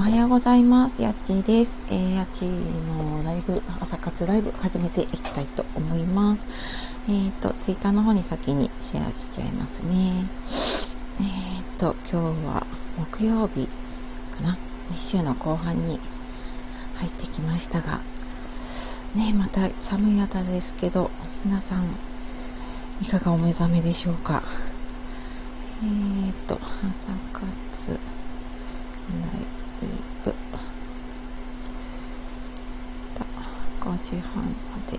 おはようございます。やっちーです。えー、やっちーのライブ、朝活ライブ始めていきたいと思います。えっ、ー、と、ツイッターの方に先にシェアしちゃいますね。えっ、ー、と、今日は木曜日かな。2週の後半に入ってきましたが、ね、また寒い朝ですけど、皆さん、いかがお目覚めでしょうか。えっ、と、朝活、ライブ、5時半まで。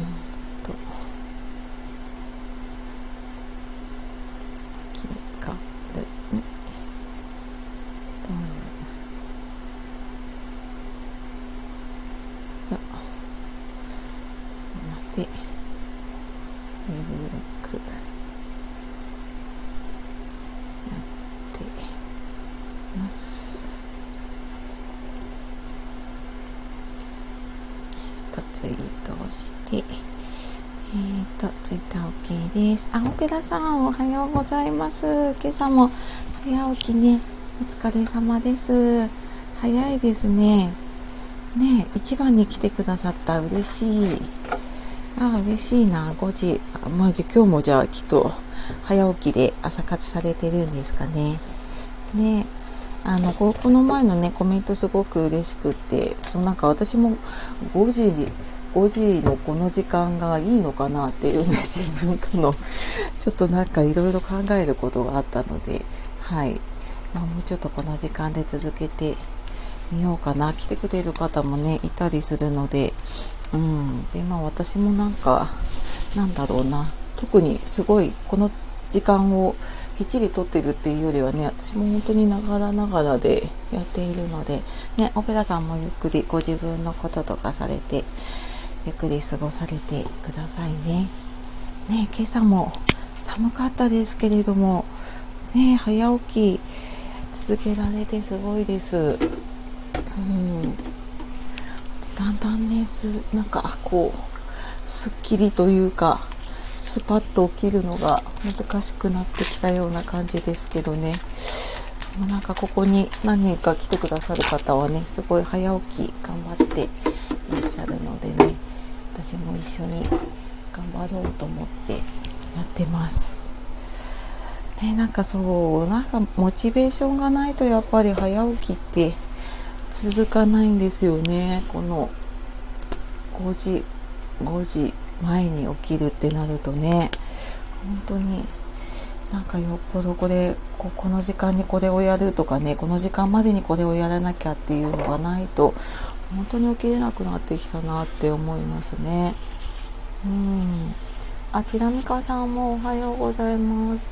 うんと、気軽に、どうそう、まで、ゆるくやってます。とツイートをして、えっ、ー、と、ツイッター OK です。あ、オペラさん、おはようございます。今朝も早起きね、お疲れ様です。早いですね。ね一番に来てくださった嬉しい。あ嬉しいな5時あ、まあ、じゃ今日もじゃあきっと早起きで朝活されてるんですかねねあのこの前のねコメントすごく嬉しくってそのなんか私も5時5時のこの時間がいいのかなっていうね 自分とのちょっとなんかいろいろ考えることがあったのではい、まあ、もうちょっとこの時間で続けてみようかな。来てくれる方もねいたりするのでうん。でまあ私もなんかなんだろうな。特にすごいこの時間をきっちりとってるっていうよりはね私も本当にながらながらでやっているのでねオペラさんもゆっくりご自分のこととかされてゆっくり過ごされてくださいね。ね今朝も寒かったですけれどもね早起き続けられてすごいです。うんだんだんねすなんかこうすっきりというかスパッと起きるのが難しくなってきたような感じですけどねなんかここに何人か来てくださる方はねすごい早起き頑張っていらっしゃるのでね私も一緒に頑張ろうと思ってやってます。ね、なんかそうなんかモチベーションがないとやっぱり早起きって続かないんですよねこの5時5時前に起きるってなるとね本当になんかよっぽどこれここの時間にこれをやるとかねこの時間までにこれをやらなきゃっていうのがないと本当に起きれなくなってきたなって思いますね。うん。あきらみかさんもおはようございます。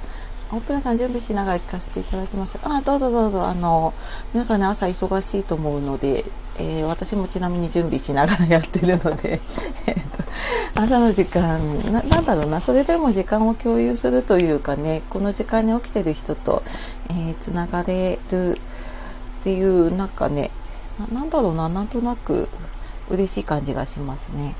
オペラさん準備しながら聞かせていただきます。あ、どうぞどうぞ。あの、皆さんね、朝忙しいと思うので、えー、私もちなみに準備しながらやってるので、えっと、朝の時間な、なんだろうな、それでも時間を共有するというかね、この時間に起きてる人と、えー、つながれるっていう、なんかねな、なんだろうな、なんとなく嬉しい感じがしますね。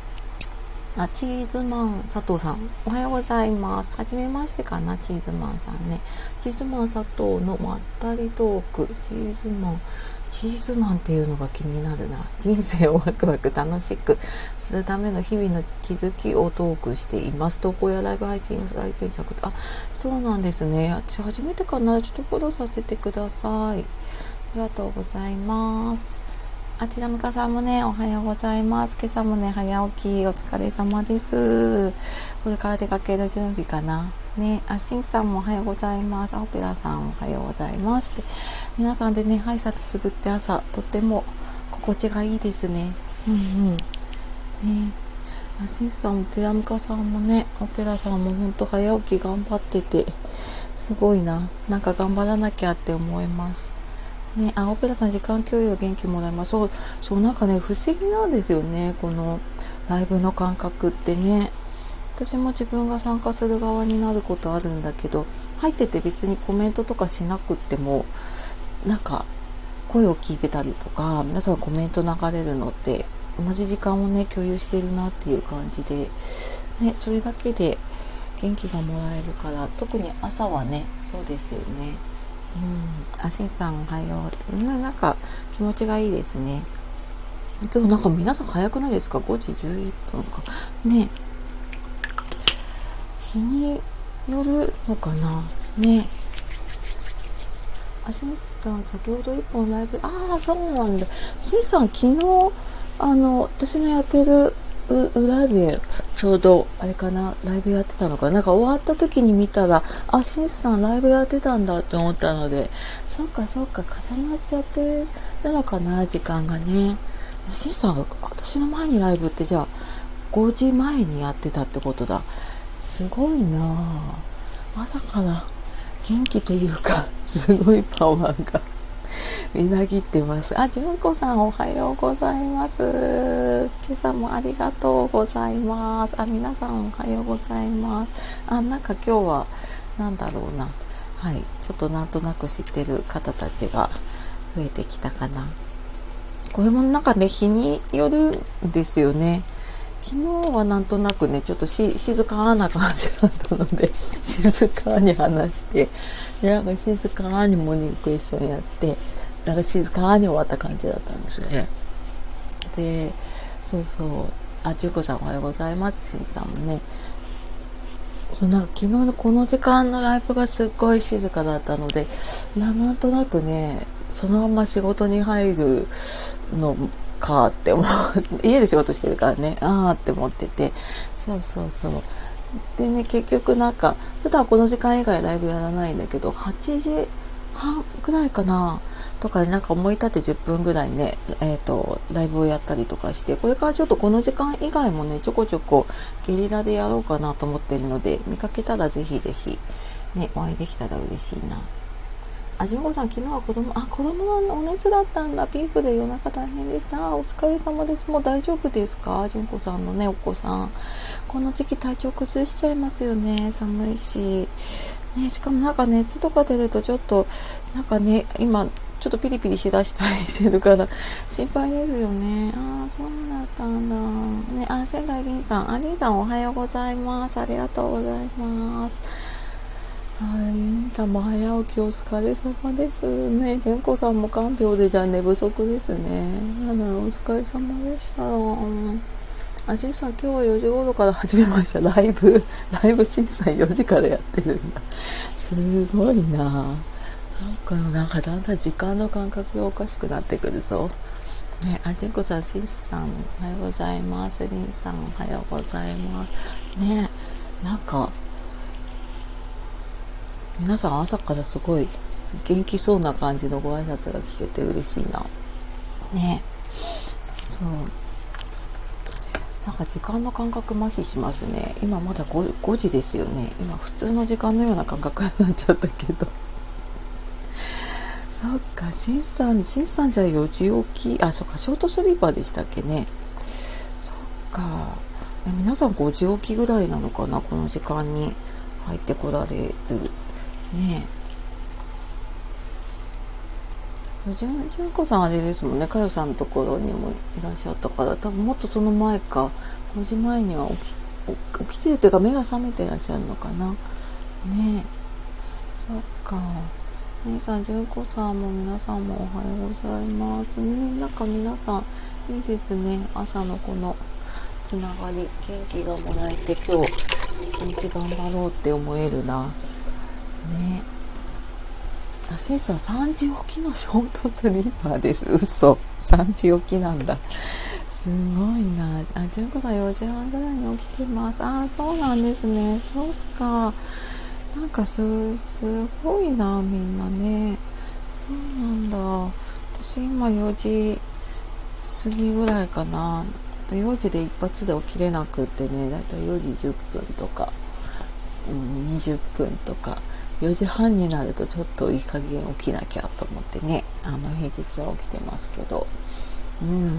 あ、チーズマン佐藤さん、おはようございます。はじめましてかな、チーズマンさんね。チーズマン佐藤のまったりトーク、チーズマン、チーズマンっていうのが気になるな。人生をワクワク楽しくするための日々の気づきをトークしています。投稿やライブ配信を再生作あ、そうなんですね。私初めてかな。ちょっとフォローさせてください。ありがとうございます。あきらむかさんもね、おはようございます。今朝もね、早起き、お疲れ様です。これから出かける準備かな。ね、あ、しんさんもおはようございます。あ、オペラさんおはようございます。って皆さんでね、挨拶するって朝、とっても心地がいいですね。うんうん。ね、あ、しんさんも、テラムカさんもね、オペラさんもほんと早起き頑張ってて、すごいな。なんか頑張らなきゃって思います。ね、あ、オペラさん時間共有元気もらいます。そう、そうなんかね、不思議なんですよね。このライブの感覚ってね。私も自分が参加する側になることあるんだけど、入ってて別にコメントとかしなくっても、なんか声を聞いてたりとか、皆さんコメント流れるのって、同じ時間をね、共有してるなっていう感じで、ね、それだけで元気がもらえるから、特に朝はね、そうですよね。うん。あしんさんおはようななんか気持ちがいいですね。今日なんか皆さん早くないですか？5時11分か。ね。日によるのかな？ね。あしんさん先ほど1本ライブ。ああそうなんだ。しんさん昨日あの私のやってる裏でちょうどあれかなライブやってたのかな。なんか終わった時に見たらあしんさんライブやってたんだって思ったのでそっかそっか重なっちゃってたのかな時間がね。しんさん私の前にライブってじゃあ5時前にやってたってことだ。すごいなあだから元気というかすごいパワーが。みなぎってます。あ、純子さんおはようございます。今朝もありがとうございます。あ、皆さんおはようございます。あ、なんか今日は、なんだろうな。はい。ちょっとなんとなく知ってる方たちが増えてきたかな。これもなんかね、日によるんですよね。昨日はなんとなくね、ちょっと静かな感じだったので、静かに話して、なんか静かにモーニングクエスチョンやって、なんか静かに終わった感じだったんですよね。で、そうそう、あ、ちゅうこさんおはようございます。しんさんもね、そうなんか昨日のこの時間のライブがすっごい静かだったので、なんとなくね、そのまま仕事に入るのかって思う、家で仕事してるからね、あーって思ってて、そうそうそう。でね、結局なんか、普段この時間以外ライブやらないんだけど、8時半ぐらいかな、とかでなんか思い立って10分ぐらいね、えっ、ー、と、ライブをやったりとかして、これからちょっとこの時間以外もね、ちょこちょこゲリラでやろうかなと思ってるので、見かけたらぜひぜひ、ね、お会いできたら嬉しいな。あ、じゅんこさん、昨日は子供、あ、子供のお熱だったんだ。ピークで夜中大変でした。お疲れ様です。もう大丈夫ですか？じゅんこさんのね、お子さん。この時期体調崩しちゃいますよね。寒いし。ね、しかもなんか熱とか出るとちょっと、なんかね、今、ちょっとピリピリしだしたりしてるから心配ですよね。ああ、そうだったんだ。ね、あ、仙台りんさん。あ、りんさんおはようございます。ありがとうございます。はい、りんさんも早起きお疲れ様です。ね、けんこさんも看病でじゃあ寝不足ですね。あら、お疲れ様でした。あ、しんさん今日は4時頃から始めました。ライブ、ライブ審査4時からやってるんだ。すごいななんかなんかだんだん時間の感覚がおかしくなってくるぞ。ね、あじんこさん、しんさん、おはようございます。りんさん、おはようございます。ね、なんか、皆さん朝からすごい元気そうな感じのご挨拶が聞けて嬉しいな。ね、そう。なんか時間の感覚麻痺しますね。今まだ 5, 5時ですよね。今普通の時間のような感覚になっちゃったけど。そっか、しんさん、しんさんじゃ4時起き、あ、そっか、ショートスリーパーでしたっけね。そっか。皆さん5時起きぐらいなのかな、この時間に入ってこられる。ねえ。じゅん、じゅんこさんあれですもんね、かよさんのところにもいらっしゃったから、多分もっとその前か、5時前には起き、起きてるっていうか目が覚めてらっしゃるのかな。ねえ。そっか。姉さん、純子さんも皆さんもおはようございます。ね、なんか皆さん、いいですね。朝のこのつながり、元気がもらえて今日、一日頑張ろうって思えるな。ね。あ、しんさん、3時起きのショートスリーパーです。嘘。3時起きなんだ。すごいな。あ、純子さん4時半ぐらいに起きてます。あ、そうなんですね。そっか。なんかす、すごいな、みんなね。そうなんだ。私今4時過ぎぐらいかな。4時で一発で起きれなくってね、だいたい4時10分とか、うん、20分とか、4時半になるとちょっといい加減起きなきゃと思ってね、あの平日は起きてますけど、うん。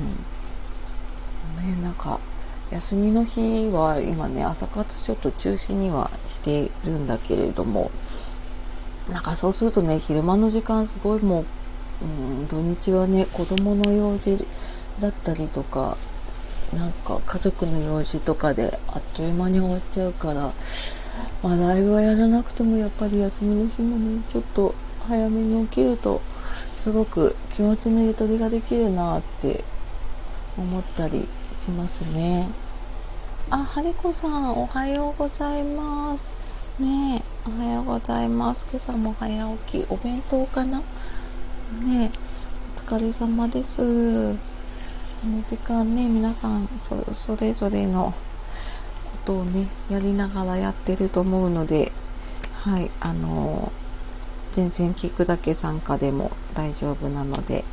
ね、なんか、休みの日は今ね朝活ちょっと中止にはしてるんだけれどもなんかそうするとね昼間の時間すごいもう、うん、土日はね子供の用事だったりとかなんか家族の用事とかであっという間に終わっちゃうからまあライブはやらなくてもやっぱり休みの日もねちょっと早めに起きるとすごく気持ちのゆとりができるなって思ったりしますね。あはりこさんおはようございます。ねおはようございます。今朝も早起きお弁当かな？ねお疲れ様です。この時間ね皆さんそれぞれのことをねやりながらやってると思うのではいあの全然聞くだけ参加でも大丈夫なので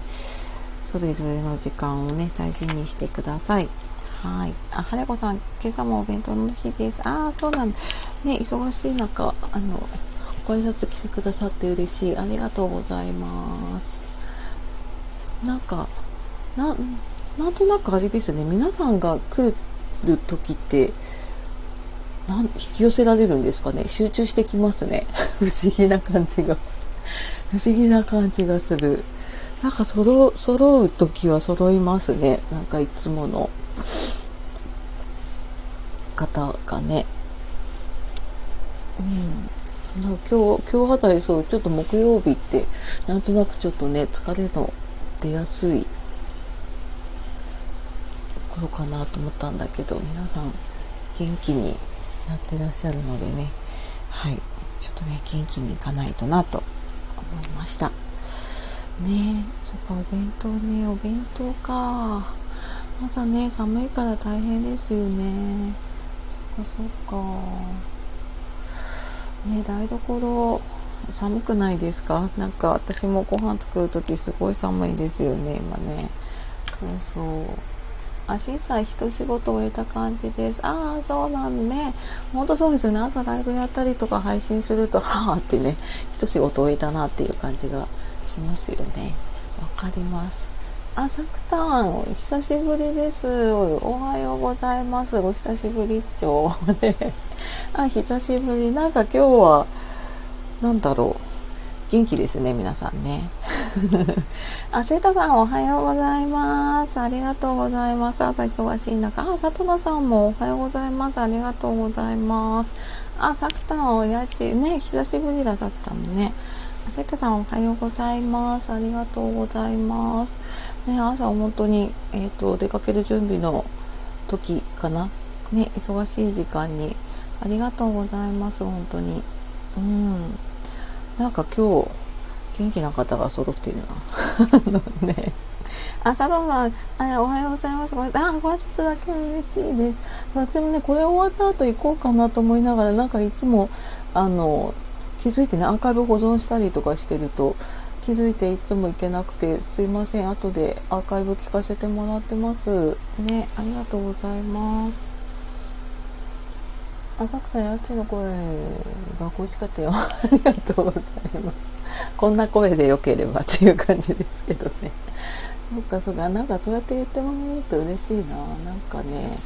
それぞれの時間をね大事にしてください。はい。あはれこさん今朝もお弁当の日です。ああそうなんだ。ね忙しい中あのご挨拶来てくださって嬉しい。ありがとうございます。なんかななんとなくあれですよね。皆さんが来る時ってなん引き寄せられるんですかね？集中してきますね。不思議な感じが。不思議な感じがする。なんか揃揃う時は揃いますね。なんかいつもの。方がね。うん。なんか今日今日あたりそうちょっと木曜日ってなんとなくちょっとね疲れの出やすい。頃かなと思ったんだけど皆さん元気にやってらっしゃるのでね。はい。ちょっとね元気にいかないとなと思いました。ねそっかお弁当ねお弁当か。朝ね寒いから大変ですよね。そっかそっか。ね台所寒くないですか？なんか私もご飯作る時すごい寒いですよね今ね。そうそう。あ、しんさん一仕事終えた感じです。ああ、そうなんね。ほんとそうですよね。朝ライブやったりとか配信すると、はあってね、一仕事終えたなっていう感じがしますよね。わかります。あ、さくたん、久しぶりです。おはようございます。お久しぶりっちょ。ね、あ、久しぶり。なんか今日は、なんだろう。元気ですね、皆さんね。あ、セータさんおはようございます。ありがとうございます。朝忙しい中。あ、さとなさんもおはようございます。ありがとうございます。あ、さくたんおやち。ね、久しぶりだ、さくたんもね。セータさんおはようございます。ありがとうございます。ね、朝本当に、えっ、ー、と、出かける準備の時かな。ね、忙しい時間に。ありがとうございます。本当に。うん。なんか今日、元気な方が揃っているな。ね。あ、佐藤さん、あおはようございます。ごあ、ご挨拶だけ嬉しいです。私もね、これ終わった後行こうかなと思いながら、なんかいつも、あの、気づいてね、アーカイブ保存したりとかしてると、気づいていつも行けなくて、すいません。後でアーカイブ聞かせてもらってます。ね、ありがとうございます。浅草やちの声が恋しかったよ。ありがとうございます。こんな声でよければっていう感じですけどね。そっかそっか、なんかそうやって言ってもらえると嬉しいな。なんかね、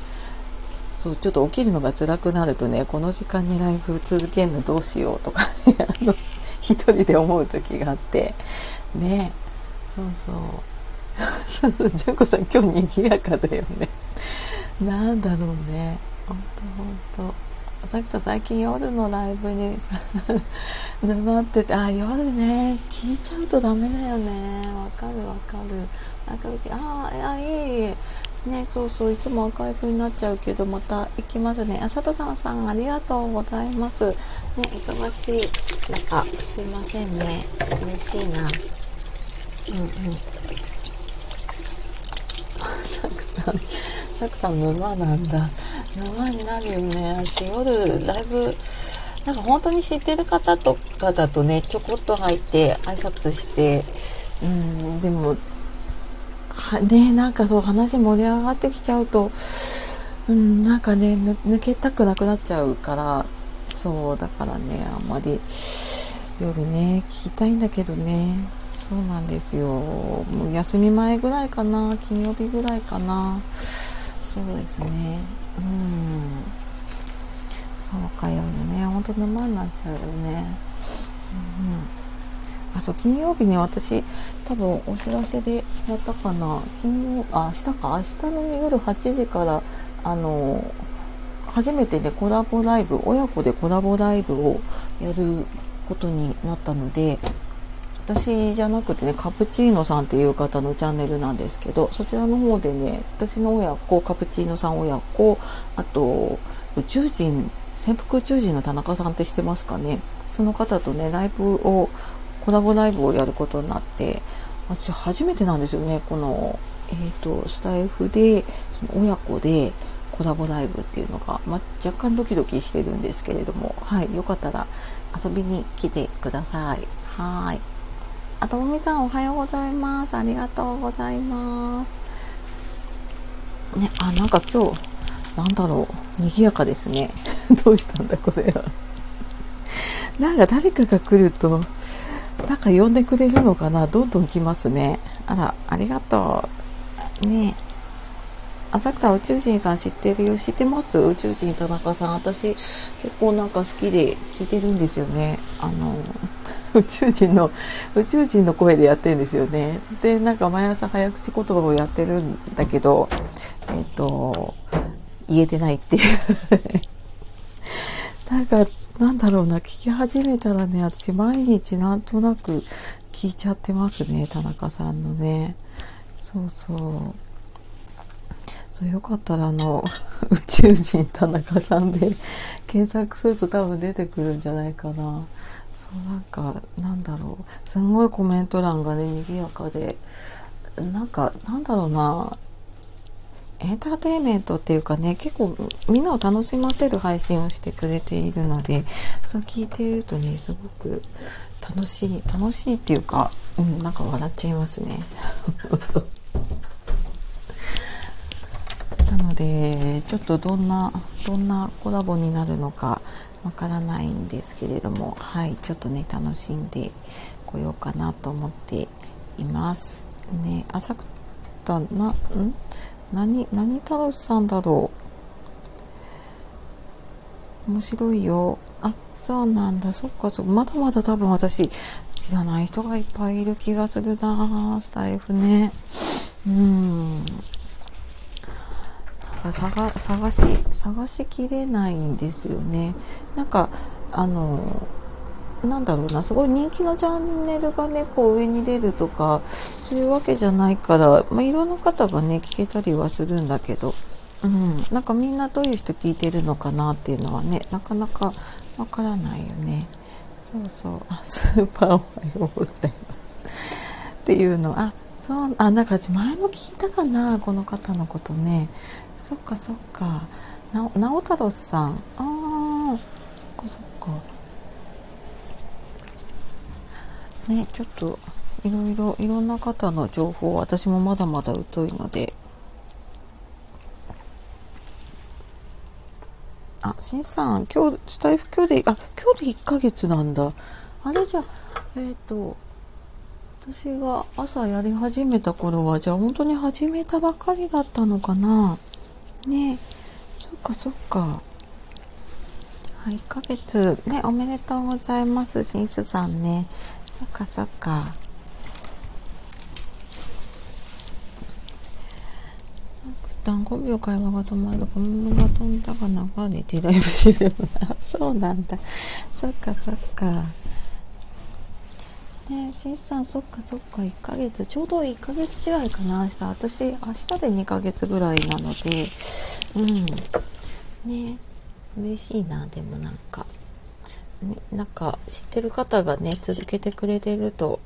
そう、ちょっと起きるのが辛くなるとね、この時間にライブ続けるのどうしようとかね、あの、一人で思う時があって、ね、そうそう。そう、純子さん今日賑やかだよね。なんだろうね。ほんとほんと。さきと最近夜のライブに 沼ってて、あ、夜ね、聞いちゃうとダメだよね。わかるわかる。なんか、ああ、いい。ね、そうそう、いつもアーカイブになっちゃうけど、また行きますね。あ、佐藤さんさん、ありがとうございます。ね、忙しい中、すいませんね。嬉しいな。うんうん。さん、サクさん沼なんだ。沼になるよね私夜ライブなんか本当に知ってる方とかだとねちょこっと入って挨拶してうんでもはねなんかそう話盛り上がってきちゃうとうんなんかね抜けたくなくなっちゃうからそうだからねあんまり夜ね聞きたいんだけどね。そうなんですよ。もう休み前ぐらいかな金曜日ぐらいかな。そうですね。うん。そうかよね本当沼になっちゃうよね。うん。あそう金曜日に私多分お知らせでやったかな。金曜あ明日か。明日の夜8時からあの初めてでコラボライブ親子でコラボライブをやることになったので私じゃなくてねカプチーノさんっていう方のチャンネルなんですけどそちらの方でね私の親子カプチーノさん親子あと宇宙人潜伏宇宙人の田中さんって知ってますかね？その方とねライブをコラボライブをやることになって私初めてなんですよねこの、えーと、スタイフで親子でコラボライブっていうのが、ま若干ドキドキしてるんですけれどもはいよかったら遊びに来てください。はい。あともみさんおはようございます。ありがとうございます。ねあなんか今日なんだろう。賑やかですね。どうしたんだこれは。なんか誰かが来るとなんか呼んでくれるのかな。どんどん来ますね。あら、ありがとう。ね。浅草宇宙人さん知ってるよ。知ってます？宇宙人田中さん。私結構なんか好きで聞いてるんですよね。あの、宇宙人の、宇宙人の声でやってるんですよね。で、なんか毎朝早口言葉をやってるんだけど、えっ、と、言えてないっていう なんかなんだろうな、聞き始めたらね、私毎日なんとなく聞いちゃってますね、田中さんのね。そうそう。そうよかったらあの、宇宙人田中さんで 検索すると多分出てくるんじゃないかな。そうなんか、なんだろう。すんごいコメント欄がね、賑やかで、なんか、なんだろうな。エンターテインメントっていうかね結構みんなを楽しませる配信をしてくれているのでそう聞いているとねすごく楽しい楽しいっていうか、うん、なんか笑っちゃいますね。なのでちょっとどんなどんなコラボになるのかわからないんですけれどもはいちょっとね楽しんでこようかなと思っています。ね浅草な、ん？何、何太郎さんだろう？面白いよ。あ、そうなんだ。そっか、そっか。まだまだ多分私、知らない人がいっぱいいる気がするなスタイフね。うん。探、探し、探しきれないんですよね。なんか、あの、なんだろうな。すごい人気のチャンネルがねこう上に出るとかそういうわけじゃないから、まあ、いろんな方がね聞けたりはするんだけど、うん、なんかみんなどういう人聞いてるのかなっていうのはねなかなかわからないよね。そうそう。あスーパーおはようございます。っていうの。あそうあなんか前も聞いたかなこの方のことね。そっかそっか。な直太朗さん。ああそっかそっか。ねちょっといろいろいろんな方の情報私もまだまだ疎いので。あ、しんさん、今日、スタイフ今日で、あ、今日で1ヶ月なんだ。あれじゃ、えっ、ー、と、私が朝やり始めた頃は、じゃあ本当に始めたばかりだったのかな？ね。そっかそっか。はい、1ヶ月、ね、おめでとうございます、しんすさんね。そっかそっか。一旦5秒会話が止まるゴムが飛んだが流れてライブしてるな そうなんだ。そっかそっか。ね、しんさん、そっかそっか、1ヶ月、ちょうど1ヶ月違いかな、明日。私、明日で2ヶ月ぐらいなので、うん。ね嬉しいな、でもなんか。ね、なんか知ってる方がね続けてくれてると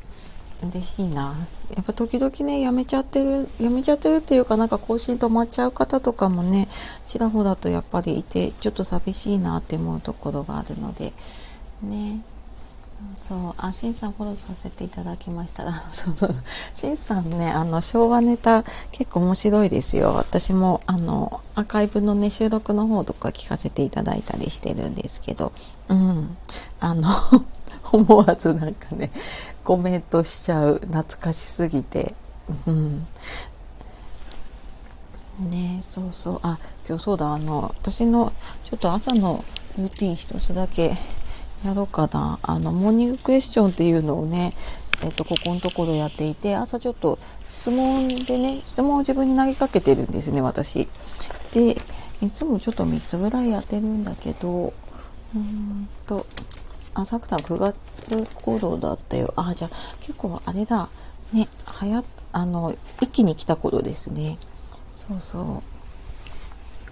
嬉しいなやっぱ時々ねやめちゃってるやめちゃってるっていうかなんか更新止まっちゃう方とかもねちらほらとやっぱりいてちょっと寂しいなって思うところがあるのでねそう、あ、しんさんフォローさせていただきました。そうそう。しんさんね、あの、昭和ネタ結構面白いですよ。私も、あの、アーカイブのね、収録の方とか聞かせていただいたりしてるんですけど、うん。あの 思わずなんかね、コメントしちゃう。懐かしすぎて。うん。ねそうそう。あ、今日そうだ、あの、私のちょっと朝のルーティン一つだけやろうかな。あの、モーニングクエスチョンっていうのをね、えっと、ここのところやっていて、朝ちょっと質問でね、質問を自分に投げかけてるんですね、私。で、いつもちょっと3つぐらいやってるんだけど、うーんと、あ、さん9月頃だったよ。あ、じゃあ結構あれだ。ね、はや、あの、一気に来た頃ですね。そうそ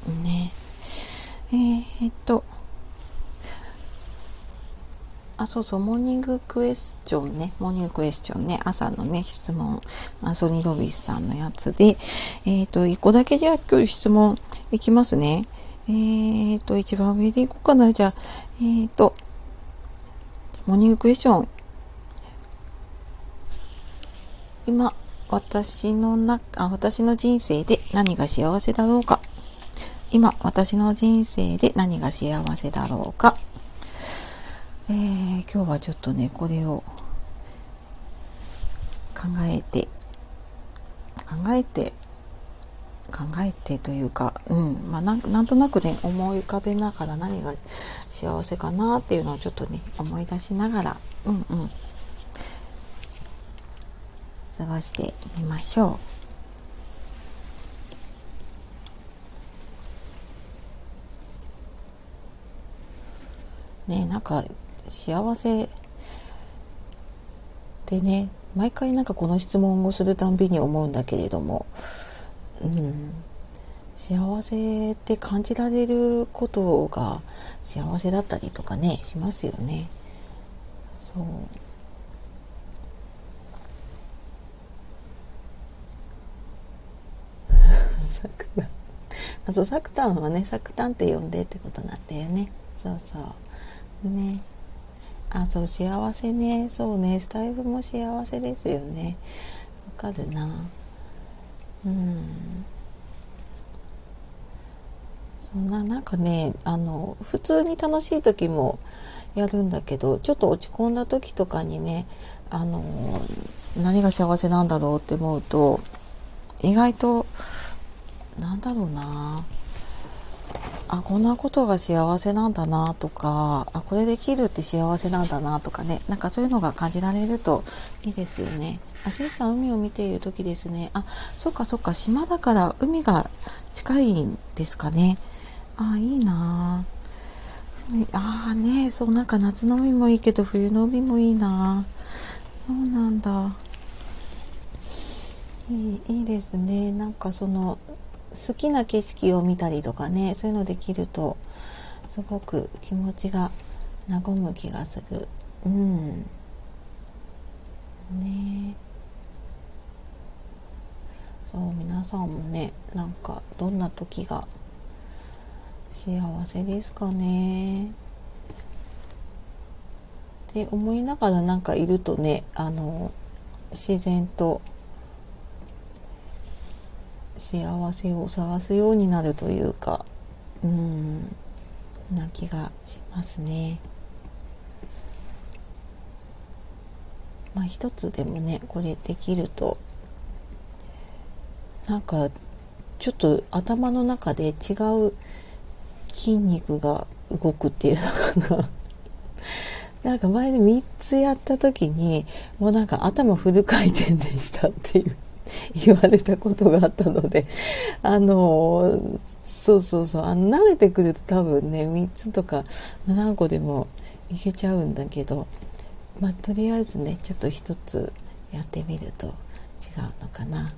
う。ね。えー、っと、あ、そうそう、モーニングクエスチョンね、モーニングクエスチョンね、朝のね、質問、アソニー・ロビスさんのやつで、えっ、ー、と、一個だけじゃあ今日質問いきますね。えっ、ー、と、一番上でいこうかな。じゃあ、えっ、ー、と、モーニングクエスチョン。今、私の中、私の人生で何が幸せだろうか。今、私の人生で何が幸せだろうか。えー、今日はちょっとねこれを考えて考えて考えてというか、うんまあ、なんとなくね思い浮かべながら何が幸せかなっていうのをちょっとね思い出しながらうんうん過ごしてみましょう。ねなんか幸せ。でね毎回なんかこの質問をするたんびに思うんだけれども、うん、幸せって感じられることが幸せだったりとかねしますよね。そう。サクタンあそうサクタンはねサクタンって呼んでってことなんだよね。そうそう。ね。あそう幸せね。そうね。スタイフも幸せですよね。わかるな。うん。そんななんかねあの普通に楽しい時もやるんだけどちょっと落ち込んだ時とかにねあの何が幸せなんだろうって思うと意外となんだろうな。あこんなことが幸せなんだなとかあこれできるって幸せなんだなとかね。なんかそういうのが感じられるといいですよね。あしさん海を見ている時ですね。あそっかそっか。島だから海が近いんですかね。あいいな。ああね。そうなんか夏の海もいいけど冬の海もいいな。そうなんだ。いいいいですね。なんかその好きな景色を見たりとかねそういうのできるとすごく気持ちが和む気がする。うん。ね。そう皆さんもねなんかどんな時が幸せですかね。って思いながらなんかいるとねあの自然と幸せを探すようになるというかうんな気がしますね。まあ一つでもねこれできるとなんかちょっと頭の中で違う筋肉が動くっていうのかな なんか前で3つやった時にもうなんか頭フル回転でしたっていう 言われたことがあったのであのそうそうそうあの慣れてくると多分ね3つとか7個でもいけちゃうんだけどまあとりあえずねちょっと1つやってみると違うのかな。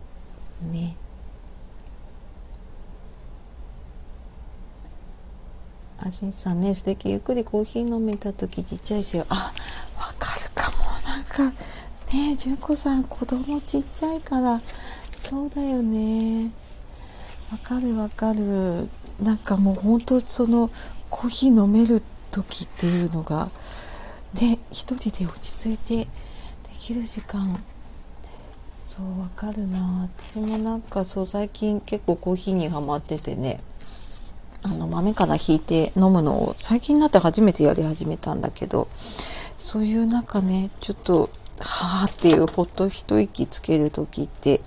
ね。あしんさんね素敵。ゆっくりコーヒー飲めた時ちっちゃいしあわかるかも。なんかねえ純子さん子供ちっちゃいからそうだよね。わかるわかる。なんかもう本当そのコーヒー飲める時っていうのがね一人で落ち着いてできる時間。そうわかるな。私もなんかそう最近結構コーヒーにはまっててね。あの豆からひいて飲むのを最近になって初めてやり始めたんだけどそういうなんかねちょっとはあっていうほっと一息つける時って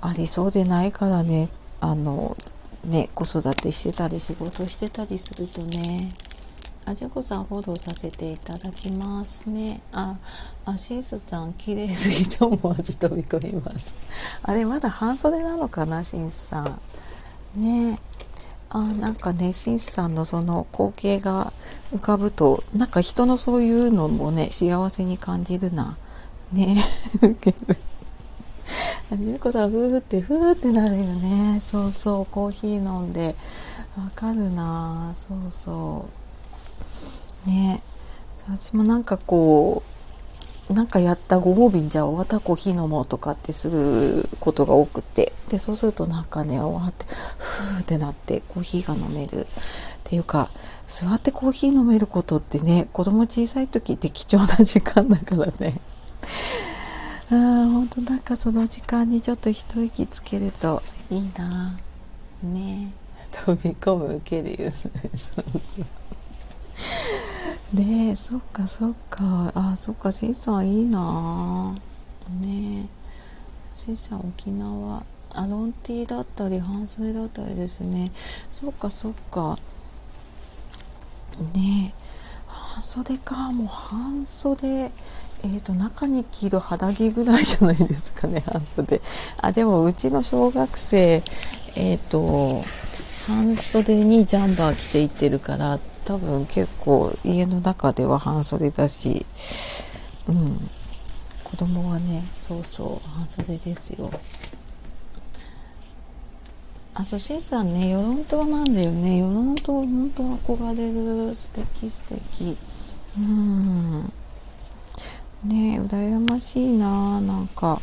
ありそうでないからね。あのね子育てしてたり仕事してたりするとね。あじゃこさんフォローさせていただきますね。ああシースさん綺麗すぎて思わず飛び込みます。あれまだ半袖なのかなシンスさん。ね。あなんかねシンさんのその光景が浮かぶとなんか人のそういうのもね幸せに感じるな。ね。ゆうこさんふーってふーってなるよね。そうそうコーヒー飲んで。わかるな。そうそう。ね。私もなんかこうなんかやったご褒美にじゃあ終わったコーヒー飲もうとかってすることが多くて。でそうするとなんかね終わってふーってなってコーヒーが飲めるっていうか座ってコーヒー飲めることってね子供小さい時って貴重な時間だからね。あーほんとなんかその時間にちょっと一息つけるといいな。ね。飛び込む受けるよね。そうそう。ねえそっかそっか。あそっかしんさんいいな。ねえ。しんさん沖縄アロンティーだったり半袖だったりですね。そっかそっか。ねえ半袖か。もう半袖。えーと、中に着る肌着ぐらいじゃないですかね半袖。あでもうちの小学生えっ、ー、と半袖にジャンバー着ていってるから多分結構家の中では半袖だしうん。子供はねそうそう半袖ですよ。あそうシンさんね与論島なんだよね。与論島本当憧れる。素敵素敵。うん。ね羨ましいななんか。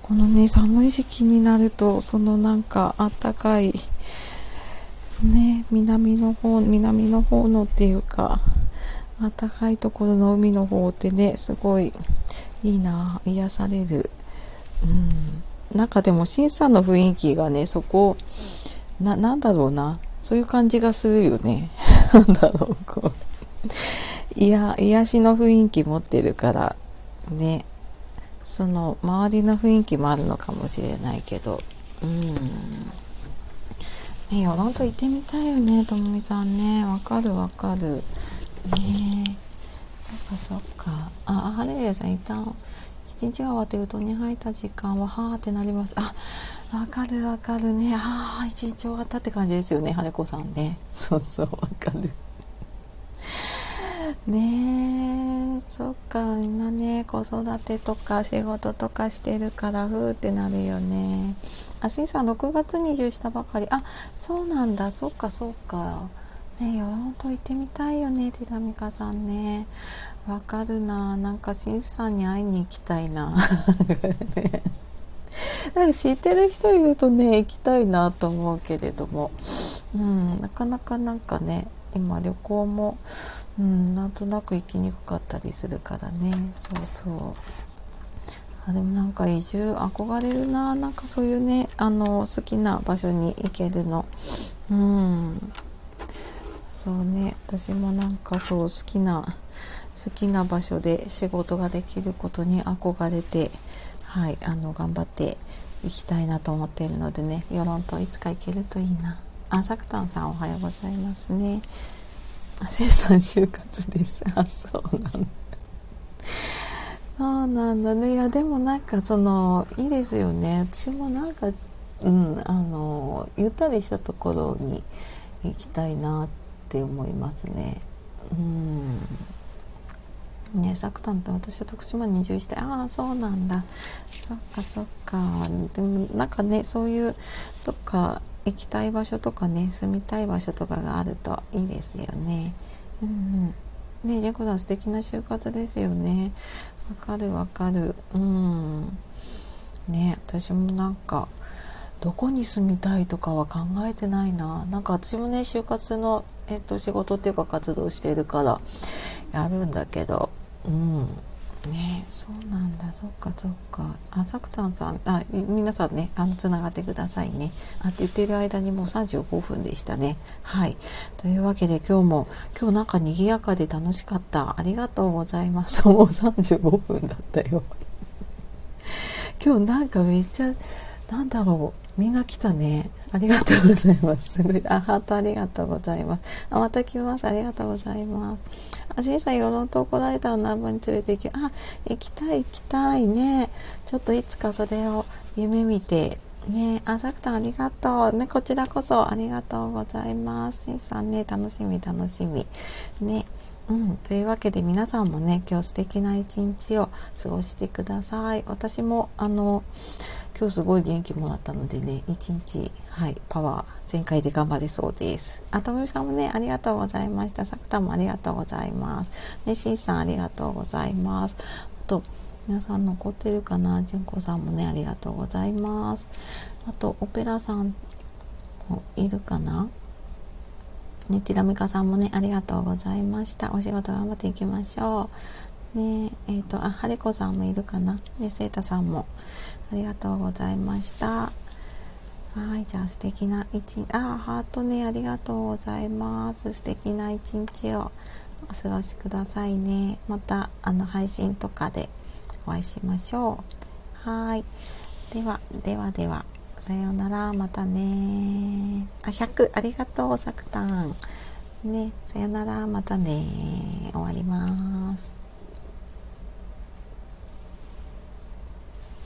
このね寒い時期になるとそのなんかあったかいね南の方南の方のっていうか暖かいところの海の方ってねすごいいいな癒される。うん。なんかでも審査の雰囲気がねそこななんだろうな。そういう感じがするよね。なんだろうこう。いや癒しの雰囲気持ってるからね。その周りの雰囲気もあるのかもしれないけど。うん。ね、ヨロンと行ってみたいよね、ともみさんね。わかるわかる。ね。そっかそっか。あ、ハレルヤさん、一旦、一日が終わって布団に入った時間は、はーってなります。あ、わかるわかるね。ああ、一日終わったって感じですよね、ハレコさんね。そうそう、わかる。ねえそっかみんなね子育てとか仕事とかしてるからふーってなるよねあしんさん6月に移住したばかりあそうなんだそっかそっかねよろんと行ってみたいよねティラミカさんねわかるな。なんかしんさんに会いに行きたいな。なんか知ってる人いるとね行きたいなと思うけれども。うんなかなかなんかね今旅行もうん、なんとなく行きにくかったりするからね。そうそう。あでもなんか移住憧れるな。なんかそういうねあの好きな場所に行けるの。うん。そうね。私もなんかそう好きな好きな場所で仕事ができることに憧れてはいあの頑張っていきたいなと思っているのでね世論といつか行けるといいな。あさくたんさんおはようございますね。生産就活です。あそうなんだ。そうなんだね。いやでもなんかそのいいですよね。私もなんかうんあのゆったりしたところに行きたいなって思いますね。うん。ねさくたんと私は徳島に移住してああそうなんだそっかそっかでもなんかねそういうとか行きたい場所とかね住みたい場所とかがあるといいですよね。うんうん、ねジェコさん素敵な就活ですよね。わかるわかる。うん。ね私もなんかどこに住みたいとかは考えてないな。なんか私もね就活のえっと仕事っていうか活動してるからやるんだけど、うん。ねそうなんだ。そっかそっか。あさくたんさん。あ皆さんねあのつながってくださいね。あって言ってる間にもう35分でしたね。はい。というわけで今日も今日なんか賑やかで楽しかった。ありがとうございます。もう35分だったよ。今日なんかめっちゃなんだろう。みんな来たね。ありがとうございます。すごい。あ、ハートありがとうございます。あ、また来ます。ありがとうございます。あ、しんさん、世論投稿ライターの南部に連れて行き、あ、行きたい行きたいね。ちょっといつかそれを夢見て、ねあさくさんありがとう。ね、こちらこそありがとうございます。しんさんね、楽しみ楽しみ。ね。うん、というわけで皆さんもね今日素敵な一日を過ごしてください。私もあの今日すごい元気もらったのでね一日はいパワー全開で頑張れそうです。あとみさんもねありがとうございました。さくたもありがとうございます。ねしんさんありがとうございます。あと皆さん残ってるかな？じゅんこさんもねありがとうございます。あとオペラさんもいるかな？ね、ティラミカさんもね、ありがとうございました。お仕事頑張っていきましょう。ねえっ、ー、と、あ、はれこさんもいるかな。ね、せいたさんもありがとうございました。はい、じゃあ素敵な一日、あ、ハートね、ありがとうございます。素敵な一日をお過ごしくださいね。また、あの、配信とかでお会いしましょう。はい。では、ではでは。さようなら、またね。あ、100、ありがとう、さくたん。ね、さようなら、またね。終わります。